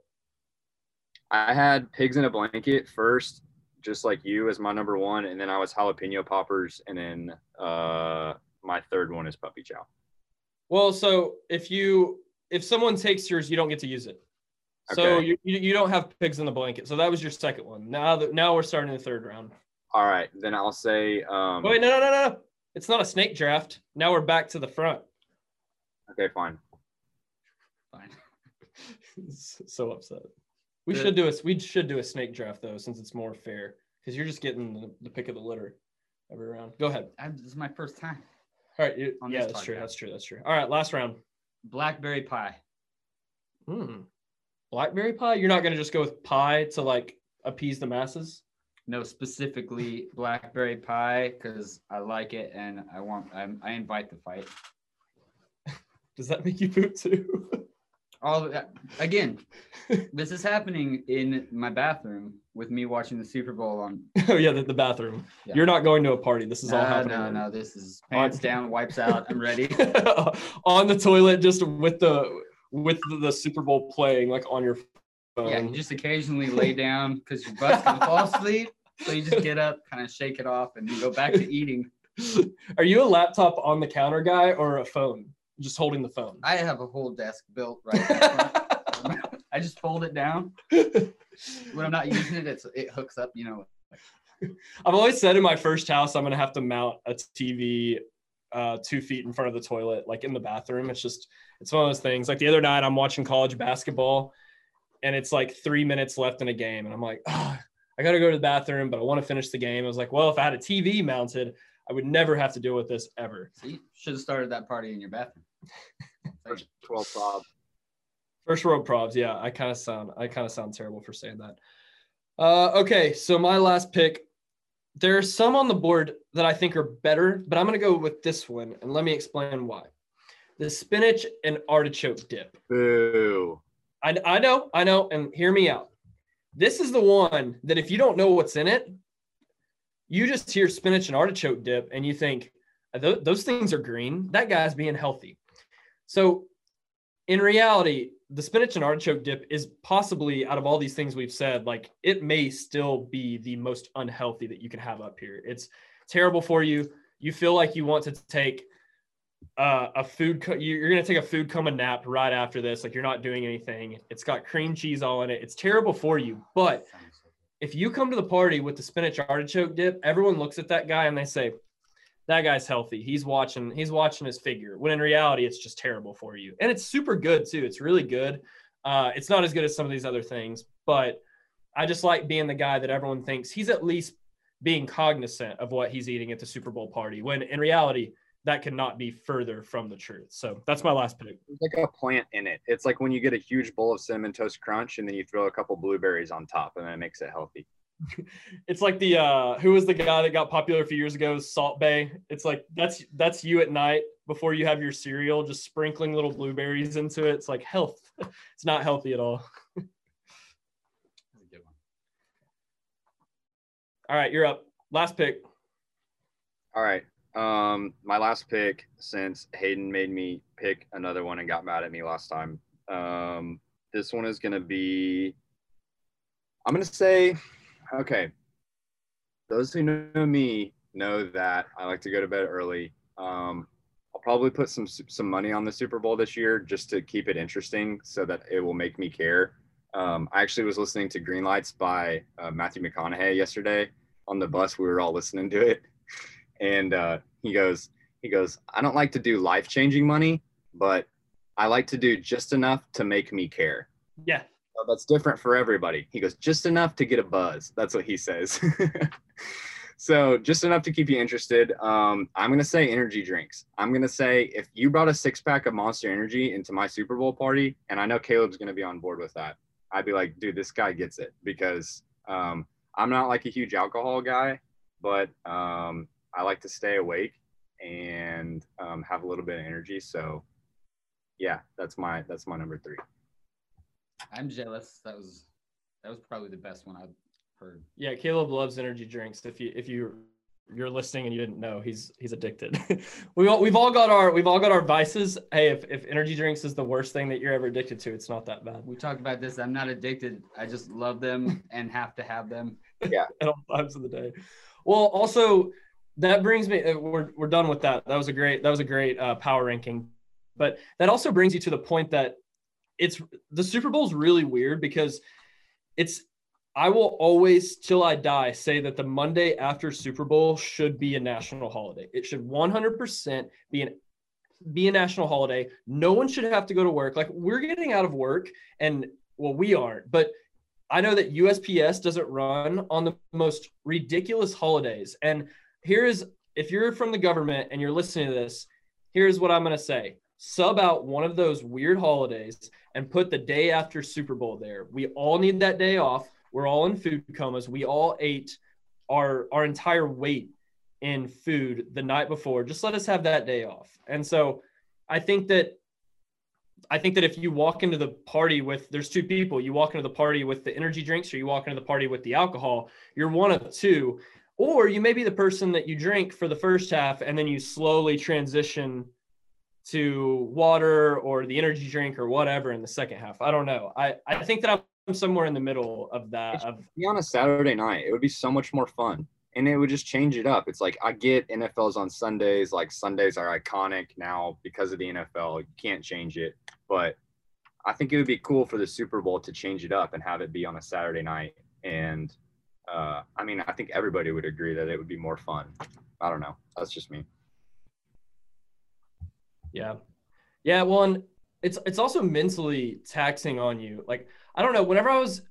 I had pigs in a blanket first, just like you as my number one, and then I was jalapeno poppers, and then uh, my third one is puppy chow. Well, so if you if someone takes yours, you don't get to use it. So Okay. you, you you don't have pigs in the blanket. So that was your second one. Now that now we're starting the third round. All right, then I'll say um, wait, no, no, no, no. It's not a snake draft. Now we're back to the front. okay, fine. Fine. (laughs) so upset. We The- should do a we should do a snake draft though, since it's more fair. Because you're just getting the, the pick of the litter every round. Go ahead. I, this is my first time. All right. You, On yeah, this that's true. That's true. That's true. All right. Last round. Blackberry pie. Hmm. Blackberry pie? You're not going to just go with pie to like appease the masses? Know specifically blackberry pie because I like it and I want I, I invite the fight. (laughs) Does that make you poop too? All again, (laughs) this is happening in my bathroom with me watching the Super Bowl on. (laughs) oh yeah, the, the bathroom. Yeah. You're not going to a party. This is all happening. no, no. This is pants down, wipes out. I'm ready. on the toilet, just with the with the, Super Bowl playing, like on your phone. Yeah, you just occasionally lay down because your butt's gonna fall asleep. So you just get up, kind of shake it off, and you go back to eating. Are you a laptop on the counter guy or a phone? Just holding the phone. I have a whole desk built right. (laughs) I just fold it down when I'm not using it. It's it hooks up. You know, I've always said in my first house, I'm gonna have to mount a TV uh, two feet in front of the toilet, like in the bathroom. It's just, it's one of those things. Like the other night, I'm watching college basketball, and it's like three minutes left in a game, and I'm like, ah, I gotta go to the bathroom, but I want to finish the game. I was like, well, if I had a TV mounted, I would never have to deal with this ever. so you should have started that party in your bathroom. First 12 prob. First world probs. Yeah, I kind of sound I kind of sound terrible for saying that. Uh, okay, so my last pick. There are some on the board that I think are better, but I'm gonna go with this one, and let me explain why. The spinach and artichoke dip. Boo. I, I know, I know, and hear me out. This is the one that if you don't know what's in it, you just hear spinach and artichoke dip and you think "Tho- those things are green. That guy's being healthy. So, in reality, the spinach and artichoke dip is possibly out of all these things we've said, like it may still be the most unhealthy that you can have up here. It's terrible for you. You feel like you want to take uh, a food co- you- you're going to take a food coma nap right after this like you're not doing anything. It's got cream cheese all in it. It's terrible for you but if you come to the party with the spinach artichoke dip everyone looks at that guy and they say that guy's healthy. He's watching he's watching his figure when in reality it's just terrible for you. And it's super good too. It's really good. Uh, it's not as good as some of these other things but i just like being the guy that everyone thinks he's at least being cognizant of what he's eating at the super bowl party when in reality that could not be further from the truth. So that's my last pick. There's like a plant in it. It's like when you get a huge bowl of cinnamon toast crunch and then you throw a couple blueberries on top and then it makes it healthy. (laughs) It's like the uh who was the guy that got popular a few years ago, Salt Bae. It's like that's that's you at night before you have your cereal, just sprinkling little blueberries into it. It's like health. (laughs) It's not healthy at all. (laughs) That's a good one. All right, you're up. Last pick. All right. Um, my last pick, since Hayden made me pick another one and got mad at me last time. Um, this one is gonna be. I'm gonna say, okay. Those who know me know that I like to go to bed early. Um, I'll probably put some some money on the Super Bowl this year just to keep it interesting, so that it will make me care. Um, I actually was listening to Green Lights by uh, Matthew McConaughey yesterday on the bus. We were all listening to it, (laughs) and uh, he goes, he goes, I don't like to do life changing money, but I like to do just enough to make me care. Yeah. So that's different for everybody. He goes, just enough to get a buzz. That's what he says. (laughs) so just enough to keep you interested. Um, I'm gonna say energy drinks. I'm gonna say if you brought a six pack of Monster Energy into my Super Bowl party, and I know Caleb's gonna be on board with that, I'd be like, dude, this guy gets it because um, I'm not like a huge alcohol guy, but um, I like to stay awake and um, have a little bit of energy. So yeah, that's my that's my number three. I'm jealous. That was that was probably the best one I've heard. Yeah, Caleb loves energy drinks. If you if you you're listening and you didn't know, he's he's addicted. (laughs) we all we've all got our we've all got our vices. Hey, if, if energy drinks is the worst thing that you're ever addicted to, it's not that bad. We talked about this. I'm not addicted. I just love them and have to have them. Yeah, (laughs) at all times of the day. Well, also that brings me. uh, We're we're done with that. That was a great that was a great uh, power ranking, but that also brings you to the point that it's the Super Bowl is really weird because it's. I will always, till I die, say that the Monday after Super Bowl should be a national holiday. It should 100% be an be a national holiday. No one should have to go to work. Like we're getting out of work, and well, we aren't, but I know that USPS doesn't run on the most ridiculous holidays. And here is, if you're from the government and you're listening to this, here's what I'm going to say sub out one of those weird holidays and put the day after Super Bowl there. We all need that day off. We're all in food comas. We all ate our our entire weight in food the night before. Just let us have that day off. And so I think that I think that if you walk into the party with there's two people, you walk into the party with the energy drinks or you walk into the party with the alcohol, you're one of two. Or you may be the person that you drink for the first half and then you slowly transition to water or the energy drink or whatever in the second half. I don't know. I, I think that I'm somewhere in the middle of that. Of, be on a Saturday night. It would be so much more fun. And it would just change it up. It's like I get NFL's on Sundays. Like Sundays are iconic now because of the NFL. You can't change it. But I think it would be cool for the Super Bowl to change it up and have it be on a Saturday night. And uh, I mean, I think everybody would agree that it would be more fun. I don't know. That's just me. Yeah. Yeah. Well, and it's it's also mentally taxing on you. Like I don't know. Whenever I was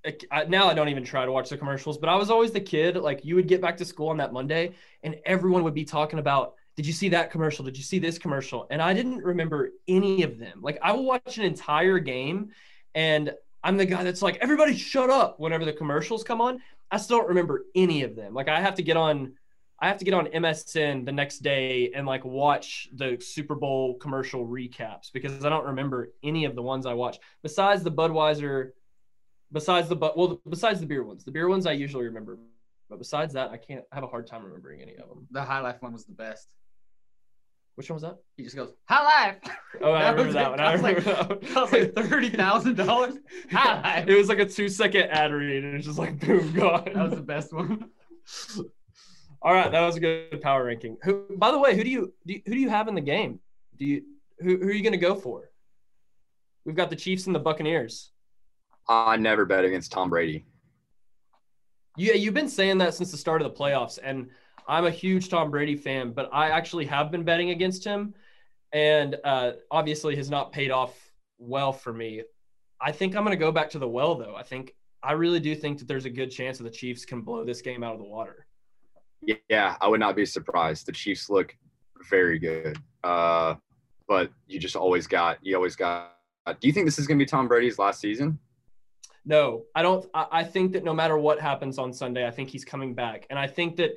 now, I don't even try to watch the commercials, but I was always the kid. Like you would get back to school on that Monday, and everyone would be talking about, "Did you see that commercial? Did you see this commercial?" And I didn't remember any of them. Like I will watch an entire game, and I'm the guy that's like, "Everybody, shut up!" Whenever the commercials come on, I still don't remember any of them. Like I have to get on I have to get on MSN the next day and like watch the Super Bowl commercial recaps because I don't remember any of the ones I watched besides the Budweiser, besides the but well besides the beer ones. The beer ones I usually remember, but besides that, I can't I have a hard time remembering any of them. The High Life one was the best. Which one was that? He just goes High Life. Oh, I (laughs) remember that one. I remember that one. That was like thirty thousand dollars. (laughs) High Life. It was like a two second ad read, and it's just like boom, gone. That was the best one. (laughs) All right, that was a good power ranking. Who, by the way, who do you, do you who do you have in the game? Do you who, who are you going to go for? We've got the Chiefs and the Buccaneers. I never bet against Tom Brady. Yeah, you've been saying that since the start of the playoffs, and I'm a huge Tom Brady fan, but I actually have been betting against him, and uh, obviously has not paid off well for me. I think I'm going to go back to the well, though. I think I really do think that there's a good chance that the Chiefs can blow this game out of the water. Yeah, I would not be surprised. The Chiefs look very good. Uh, but you just always got you always got. Do you think this is going to be Tom Brady's last season? No, I don't. I think that no matter what happens on Sunday, I think he's coming back, and I think that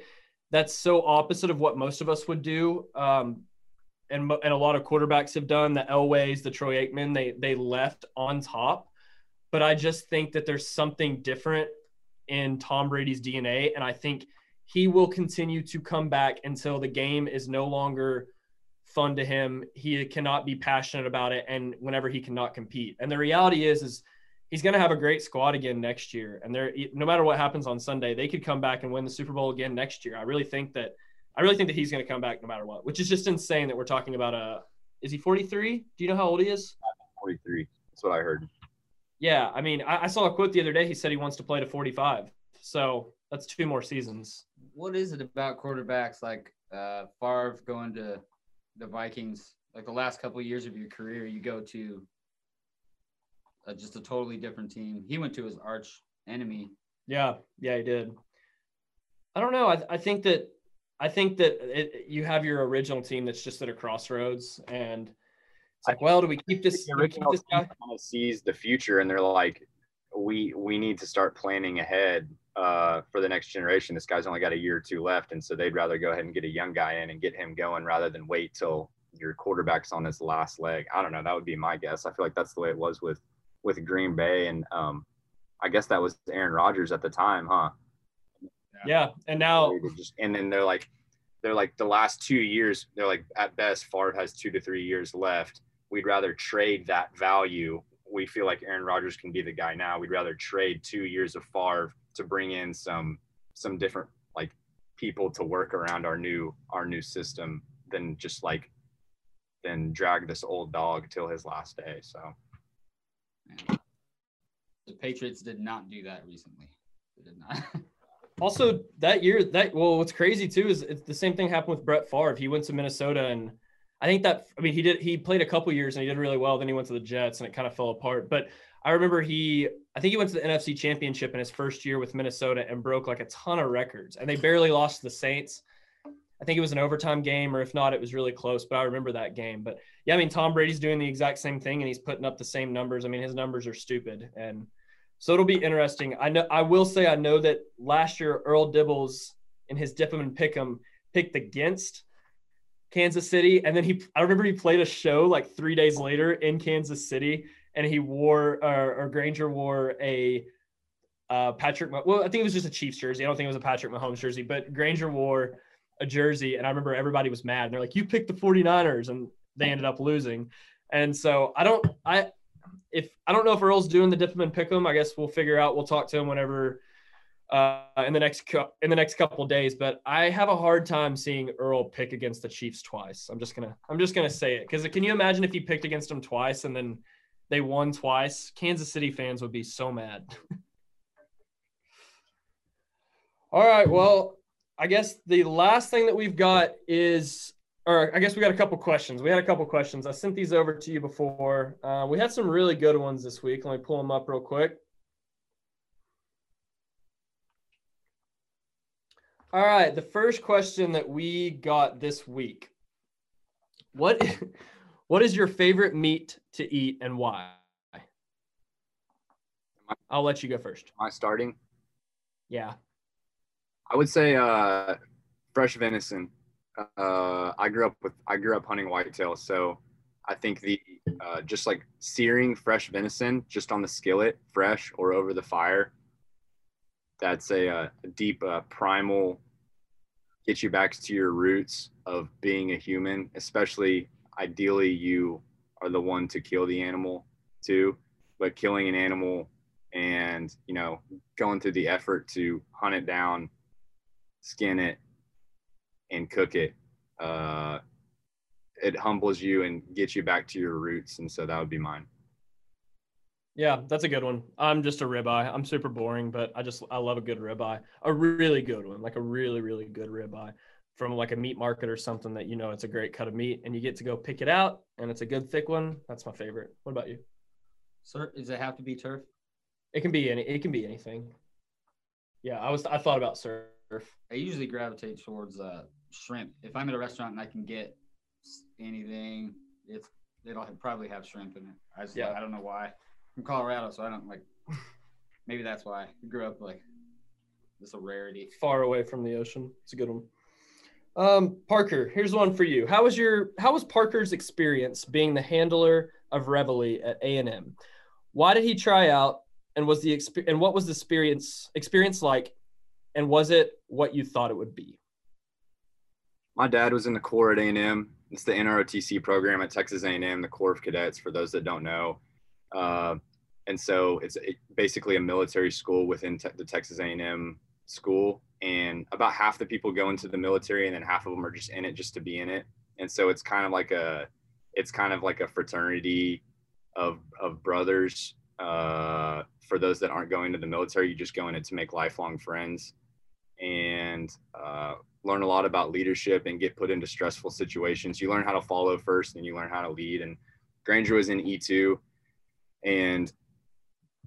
that's so opposite of what most of us would do. Um, and and a lot of quarterbacks have done. The Elways, the Troy Aikman, they they left on top. But I just think that there's something different in Tom Brady's DNA, and I think he will continue to come back until the game is no longer fun to him. He cannot be passionate about it, and whenever he cannot compete. And the reality is, is he's going to have a great squad again next year. And there, no matter what happens on Sunday, they could come back and win the Super Bowl again next year. I really think that, I really think that he's going to come back no matter what. Which is just insane that we're talking about a. Is he 43? Do you know how old he is? 43. That's what I heard. Yeah, I mean, I, I saw a quote the other day. He said he wants to play to 45. So that's two more seasons what is it about quarterbacks like uh, Favre going to the Vikings? Like the last couple of years of your career, you go to a, just a totally different team. He went to his arch enemy. Yeah, yeah, he did. I don't know. I, I think that I think that it, you have your original team that's just at a crossroads, and it's like, well, do we keep this? The original keep this guy? kind of sees the future, and they're like, we we need to start planning ahead uh, for the next generation. This guy's only got a year or two left, and so they'd rather go ahead and get a young guy in and get him going rather than wait till your quarterback's on his last leg. I don't know. That would be my guess. I feel like that's the way it was with with Green Bay, and um, I guess that was Aaron Rodgers at the time, huh? Yeah, and now just and then they're like they're like the last two years. They're like at best, Favre has two to three years left. We'd rather trade that value. We feel like Aaron Rodgers can be the guy now. We'd rather trade two years of Favre to bring in some some different like people to work around our new our new system than just like than drag this old dog till his last day. So the Patriots did not do that recently. They did not. (laughs) also, that year, that well, what's crazy too is it's the same thing happened with Brett Favre. He went to Minnesota, and I think that I mean he did he played a couple years and he did really well. Then he went to the Jets, and it kind of fell apart. But I remember he, I think he went to the NFC Championship in his first year with Minnesota and broke like a ton of records, and they barely lost to the Saints. I think it was an overtime game, or if not, it was really close. But I remember that game. But yeah, I mean, Tom Brady's doing the exact same thing, and he's putting up the same numbers. I mean, his numbers are stupid, and so it'll be interesting. I know, I will say, I know that last year Earl Dibbles in his Dip 'em and Pick 'em picked against Kansas City, and then he I remember he played a show like three days later in Kansas City, and he wore or, or Granger wore a uh, Patrick. Well, I think it was just a Chiefs jersey. I don't think it was a Patrick Mahomes jersey, but Granger wore a jersey, and I remember everybody was mad. And they're like, "You picked the 49ers," and they ended up losing. And so I don't I if I don't know if Earl's doing the dip and pick 'em. I guess we'll figure out. We'll talk to him whenever uh, in the next in the next couple days. But I have a hard time seeing Earl pick against the Chiefs twice. I'm just gonna I'm just gonna say it because can you imagine if he picked against them twice and then they won twice? Kansas City fans would be so mad. (laughs) All right, well, I guess the last thing that we've got is or I guess we got a couple questions. We had a couple questions. I sent these over to you before. Uh, we had some really good ones this week. Let me pull them up real quick. All right, the first question that we got this week. What (laughs) what is your favorite meat to eat and why? I'll let you go first. Am I starting? Yeah. I would say uh, fresh venison uh, I grew up with I grew up hunting whitetail, so I think the uh, just like searing fresh venison just on the skillet, fresh or over the fire. That's a, uh, a deep uh, primal get you back to your roots of being a human. Especially, ideally, you are the one to kill the animal too, but killing an animal and you know going through the effort to hunt it down, skin it, and cook it, uh, it humbles you and gets you back to your roots. And so that would be mine. Yeah, that's a good one. I'm just a ribeye. I'm super boring, but I just I love a good ribeye. A really good one, like a really really good ribeye from like a meat market or something that you know it's a great cut of meat and you get to go pick it out and it's a good thick one. That's my favorite. What about you? Sir, does it have to be turf? It can be any. It can be anything. Yeah, I was. I thought about surf. I usually gravitate towards uh, shrimp. If I'm at a restaurant and I can get anything, it's it'll probably have shrimp in it. I just yeah. I don't know why. I'm Colorado, so I don't like. (laughs) Maybe that's why I grew up like it's a rarity. Far away from the ocean. It's a good one. Um, Parker, here's one for you. How was your how was Parker's experience being the handler of Reveille at A and M? Why did he try out, and was the exp- and what was the experience experience like, and was it what you thought it would be? my dad was in the Corps at A&M. It's the NROTC program at Texas A&M, the Corps of Cadets, for those that don't know. Uh, and so it's basically a military school within te- the Texas A&M school. And about half the people go into the military, and then half of them are just in it just to be in it. And so it's kind of like a, it's kind of like a fraternity of of brothers. Uh, for those that aren't going to the military, you just go in it to make lifelong friends. And uh, learn a lot about leadership and get put into stressful situations. You learn how to follow first, and you learn how to lead. And Granger was in E2, and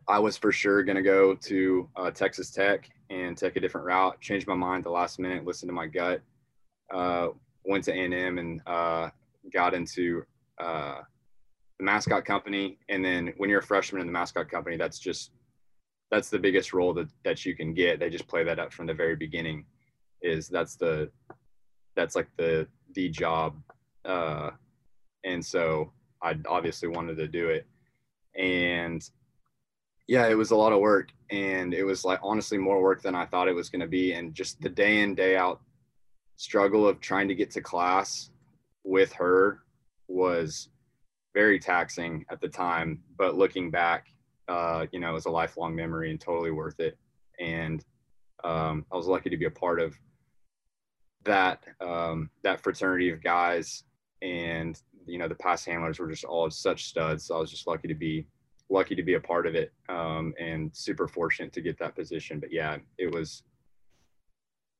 I was for sure going to go to uh, Texas Tech and take a different route. Changed my mind the last minute, listened to my gut. Uh, went to A&M and uh, got into uh, the mascot company. And then when you're a freshman in the mascot company, that's just that's the biggest role that, that you can get. They just play that up from the very beginning is that's the that's like the the job uh and so i obviously wanted to do it. And yeah it was a lot of work and it was like honestly more work than i thought it was going to be. And just the day in day out struggle of trying to get to class with her was very taxing at the time. But looking back uh, you know it was a lifelong memory and totally worth it. And um, i was lucky to be a part of that um, that fraternity of guys. And you know the pass handlers were just all such studs. So i was just lucky to be lucky to be a part of it um, and super fortunate to get that position. But yeah it was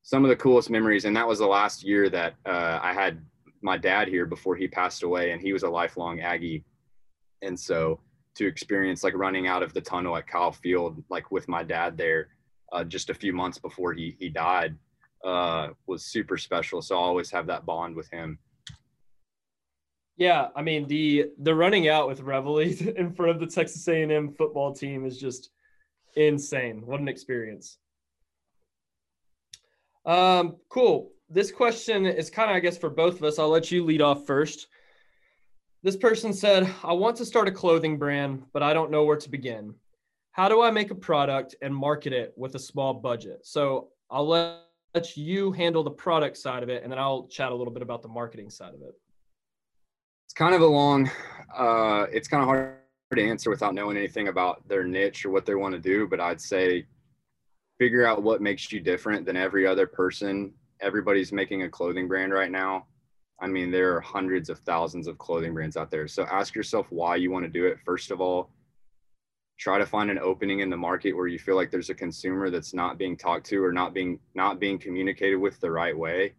some of the coolest memories. And that was the last year that uh, i had my dad here before he passed away and he was a lifelong aggie. And so to experience like running out of the tunnel at kyle field like with my dad there uh, just a few months before he he died uh, was super special. So I always have that bond with him. Yeah, I mean the the running out with Reveille (laughs) in front of the Texas A&M football team is just insane. What an experience. Um, cool. This question is kind of, I guess, for both of us. I'll let you lead off first. This person said, I want to start a clothing brand, but I don't know where to begin. How do I make a product and market it with a small budget? So I'll let you handle the product side of it, and then I'll chat a little bit about the marketing side of it. It's kind of a long, uh, it's kind of hard to answer without knowing anything about their niche or what they want to do. But I'd say figure out what makes you different than every other person. Everybody's making a clothing brand right now. I mean, there are hundreds of thousands of clothing brands out there. So ask yourself why you want to do it. First of all, try to find an opening in the market where you feel like there's a consumer that's not being talked to or not being not being communicated with the right way.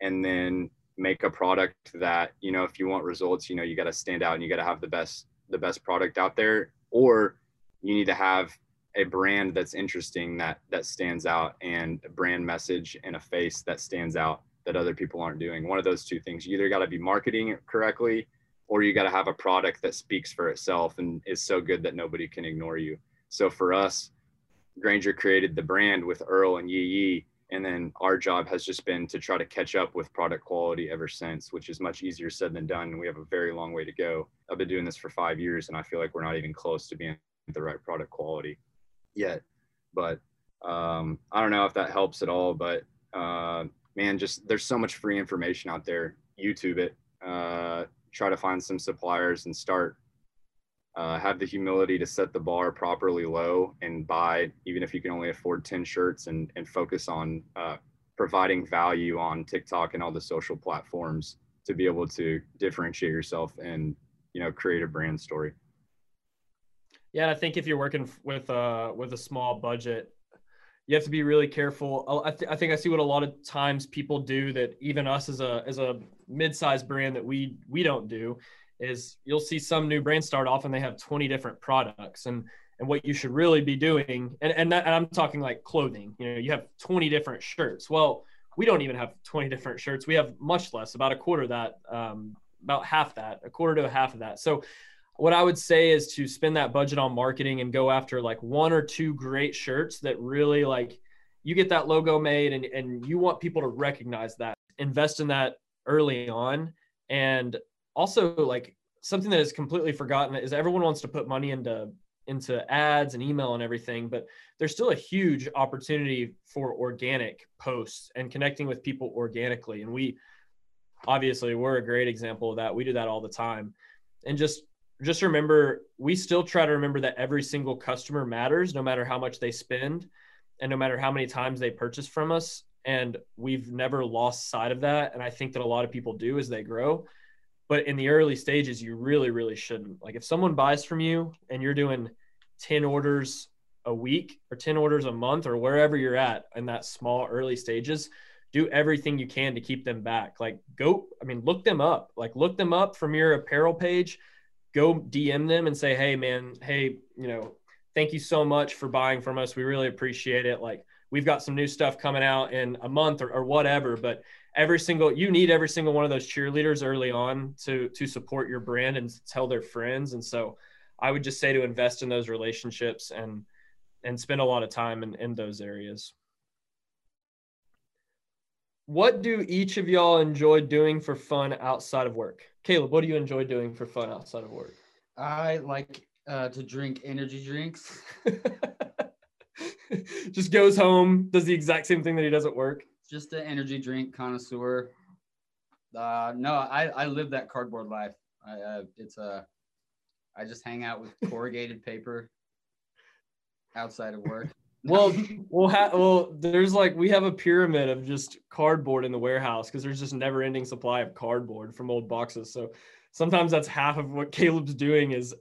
And then make a product that, you know, if you want results, you know, you got to stand out and you got to have the best the best product out there or you need to have a brand that's interesting that that stands out and a brand message and a face that stands out that other people aren't doing. One of those two things you either got to be marketing correctly or you got to have a product that speaks for itself and is so good that nobody can ignore you. So for us Granger created the brand with earl and yee yee and then our job has just been to try to catch up with product quality ever since which is much easier said than done And we have a very long way to go. I've been doing this for five years and i feel like we're not even close to being the right product quality yet. But um, i don't know if that helps at all but uh, man just there's so much free information out there youtube it uh, try to find some suppliers and start uh, have the humility to set the bar properly low and buy, even if you can only afford 10 shirts and, and focus on uh, providing value on TikTok and all the social platforms to be able to differentiate yourself and, you know, create a brand story. Yeah. I think if you're working with, uh, with a small budget, you have to be really careful. I, th- I think I see what a lot of times people do that even us as a, as a mid-sized brand that we, we don't do is you'll see some new brand start off and they have 20 different products. And and what you should really be doing and and, that, and I'm talking like clothing you know you have 20 different shirts. Well we don't even have 20 different shirts. We have much less about a quarter that um, about half that a quarter to a half of that. So what I would say is to spend that budget on marketing and go after like one or two great shirts that really like you get that logo made and, and you want people to recognize that invest in that early on. And also like something that is completely forgotten is everyone wants to put money into into ads and email and everything but there's still a huge opportunity for organic posts and connecting with people organically. And we obviously we're a great example of that. We do that all the time. And just just remember we still try to remember that every single customer matters no matter how much they spend and no matter how many times they purchase from us. And we've never lost sight of that. And i think that a lot of people do as they grow. But in the early stages you really really shouldn't. Like if someone buys from you and you're doing 10 orders a week or 10 orders a month or wherever you're at in that small early stages do everything you can to keep them back. Like go i mean look them up. Like look them up from your apparel page go dm them and say hey man hey you know thank you so much for buying from us. We really appreciate it. Like we've got some new stuff coming out in a month or, or whatever but every single you need every single one of those cheerleaders early on to to support your brand and tell their friends. And so i would just say to invest in those relationships and and spend a lot of time in, in those areas. What do each of y'all enjoy doing for fun outside of work caleb what do you enjoy doing for fun outside of work I like uh, to drink energy drinks. (laughs) just goes home does the exact same thing that he does at work Just an energy drink connoisseur. Uh, no, I, I live that cardboard life. I, uh, it's a, I just hang out with corrugated paper outside of work. Well (laughs) we'll have well there's like we have a pyramid of just cardboard in the warehouse because there's just never ending supply of cardboard from old boxes so sometimes that's half of what caleb's doing is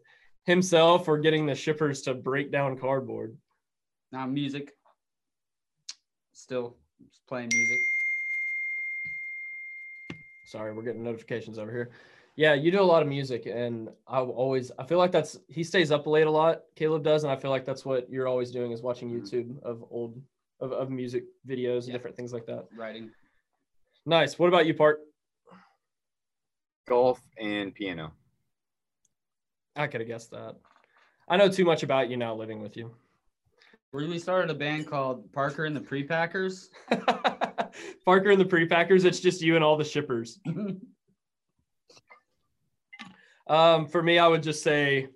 himself or getting the shippers to break down cardboard Now music. Still playing music. sorry we're getting notifications over here yeah you do a lot of music and i always i feel like that's he stays up late a lot caleb does and i feel like that's what you're always doing is watching Mhm. youtube of old of, of music videos and Yeah. different things like that Writing. nice what about you part Golf and piano. i could have guessed that i know too much about you now living with you we started a band called Parker and the Prepackers. (laughs) Parker and the Prepackers. It's just you and all the shippers. (laughs) um, for me, I would just say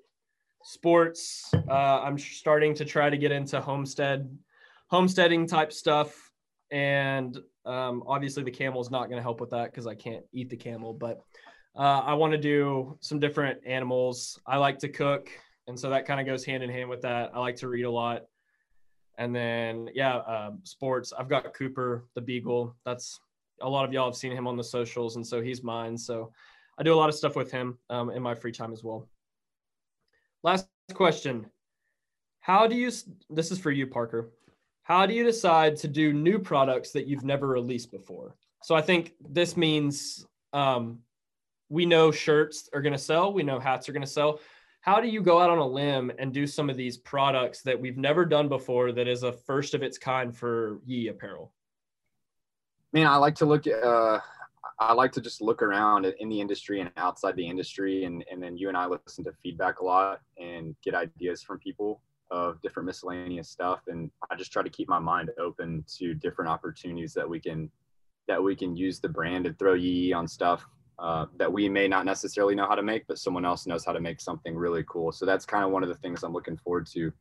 sports. Uh, I'm starting to try to get into homestead, homesteading type stuff, and um, obviously the camel is not going to help with that because I can't eat the camel. But uh, I want to do some different animals. I like to cook, and so that kind of goes hand in hand with that. I like to read a lot, and then yeah, uh, sports. I've got Cooper the Beagle. That's a lot of y'all have seen him on the socials, and so he's mine. So I do a lot of stuff with him um, in my free time as well. Last question. How do you, this is for you, Parker. How do you decide to do new products that you've never released before? So I think this means um, we know shirts are going to sell, we know hats are going to sell. How do you go out on a limb and do some of these products that we've never done before that is a first of its kind for Yee apparel? Man, I like to look at, uh, I like to just look around in the industry and outside the industry, and, and then you and I listen to feedback a lot and get ideas from people of different miscellaneous stuff. And I just try to keep my mind open to different opportunities that we can that we can use the brand and throw Yee on stuff uh, that we may not necessarily know how to make, but someone else knows how to make something really cool. So that's kind of one of the things I'm looking forward to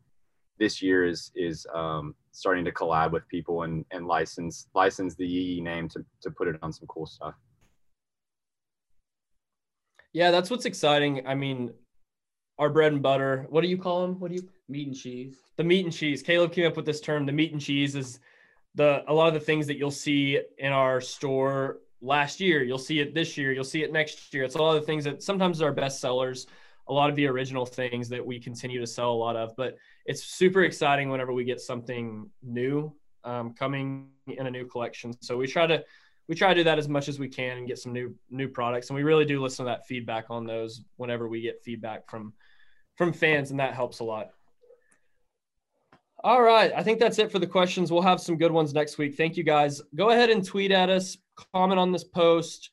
this year is is um, starting to collab with people and and license license the Yee name to to put it on some cool stuff. Yeah, that's what's exciting. I mean, our bread and butter. What do you call them? What do you meat and cheese? The meat and cheese. Caleb came up with this term. The meat and cheese is the a lot of the things that you'll see in our store last year. You'll see it this year. You'll see it next year. It's a lot of the things that sometimes are best sellers. A lot of the original things that we continue to sell a lot of, but it's super exciting whenever we get something new um, coming in a new collection. So we try to we try to do that as much as we can and get some new new products. And we really do listen to that feedback on those whenever we get feedback from from fans and that helps a lot. All right i think that's it for the questions. We'll have some good ones next week. Thank you guys. Go ahead and tweet at us comment on this post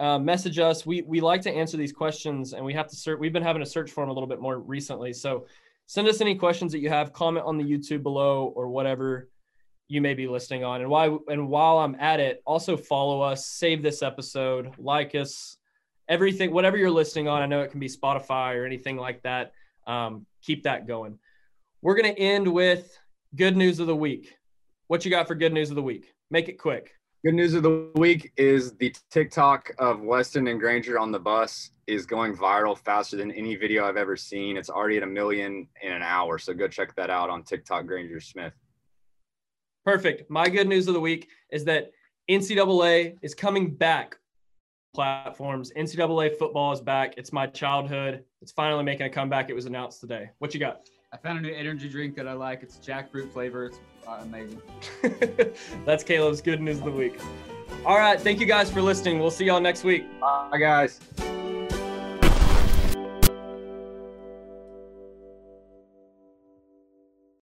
uh, message us. We we like to answer these questions and we have to search we've been having a search for them a little bit more recently. So send us any questions that you have. Comment on the youtube below or whatever you may be listening on. And why and while I'm at it, also follow us, save this episode, like us, everything, whatever you're listening on. I know it can be Spotify or anything like that. Um, keep that going. We're gonna end with good news of the week. What you got for good news of the week? Make it quick. Good news of the week is the TikTok of Weston and Granger on the bus is going viral faster than any video I've ever seen. It's already at a million in an hour. So go check that out on TikTok Granger Smith. Perfect. My good news of the week is that NCAA is coming back platforms. NCAA football is back. It's my childhood. It's finally making a comeback. It was announced today. What you got? I found a new energy drink that I like. It's jackfruit flavor. It's uh, amazing. (laughs) That's Caleb's good news of the week. All right. Thank you guys for listening. We'll see y'all next week. Bye, guys.